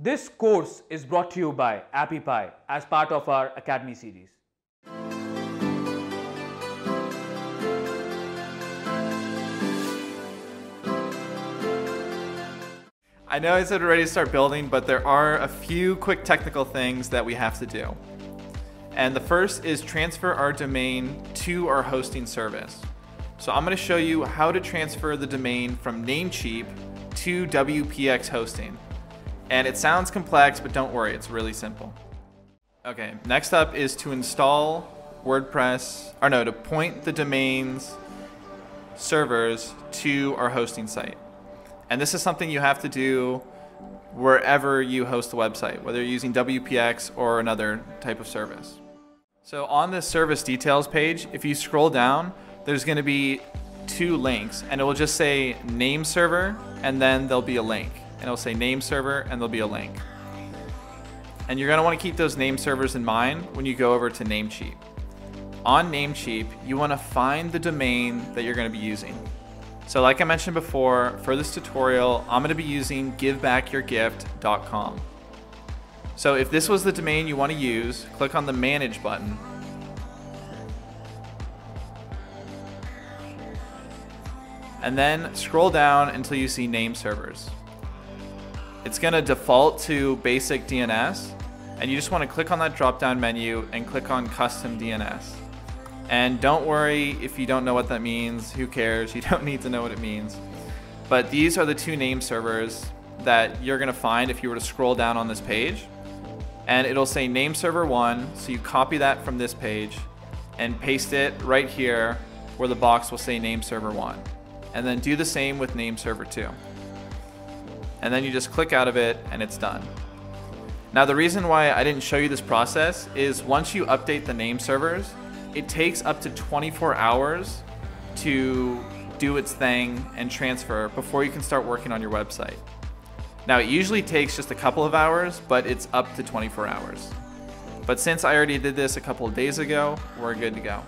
This course is brought to you by AppyPie as part of our Academy series. I know I said we're ready to start building, but there are a few quick technical things that we have to do. And the first is transfer our domain to our hosting service. So I'm gonna show you how to transfer the domain from Namecheap to WPX hosting. And it sounds complex, but don't worry, it's really simple. Okay, next up is to install WordPress, or no, to point the domains servers to our hosting site. And this is something you have to do wherever you host a website, whether you're using WPX or another type of service. So on the service details page, if you scroll down, there's to be two links and it will just say name server and then there'll be a link. And it'll say name server and there'll be a link. And you're want to keep those name servers in mind when you go over to Namecheap. On Namecheap, you want to find the domain that you're to be using. So like I mentioned before, for this tutorial, I'm to be using givebackyourgift.com. So if this was the domain you want to use, click on the manage button. And then scroll down until you see name servers. It's to default to basic DNS and you just want to click on that drop down menu and click on custom DNS. And don't worry if you don't know what that means, who cares? You don't need to know what it means. But these are the two name servers that you're gonna find if you were to scroll down on this page. And it'll say name server one, so you copy that from this page and paste it right here where the box will say name server one. And then do the same with name server two. And then you just click out of it and it's done. Now the reason why I didn't show you this process is once you update the name servers, it takes up to 24 hours to do its thing and transfer before you can start working on your website. Now, it usually takes just a couple of hours, but it's up to 24 hours. But since I already did this a couple of days ago, we're good to go.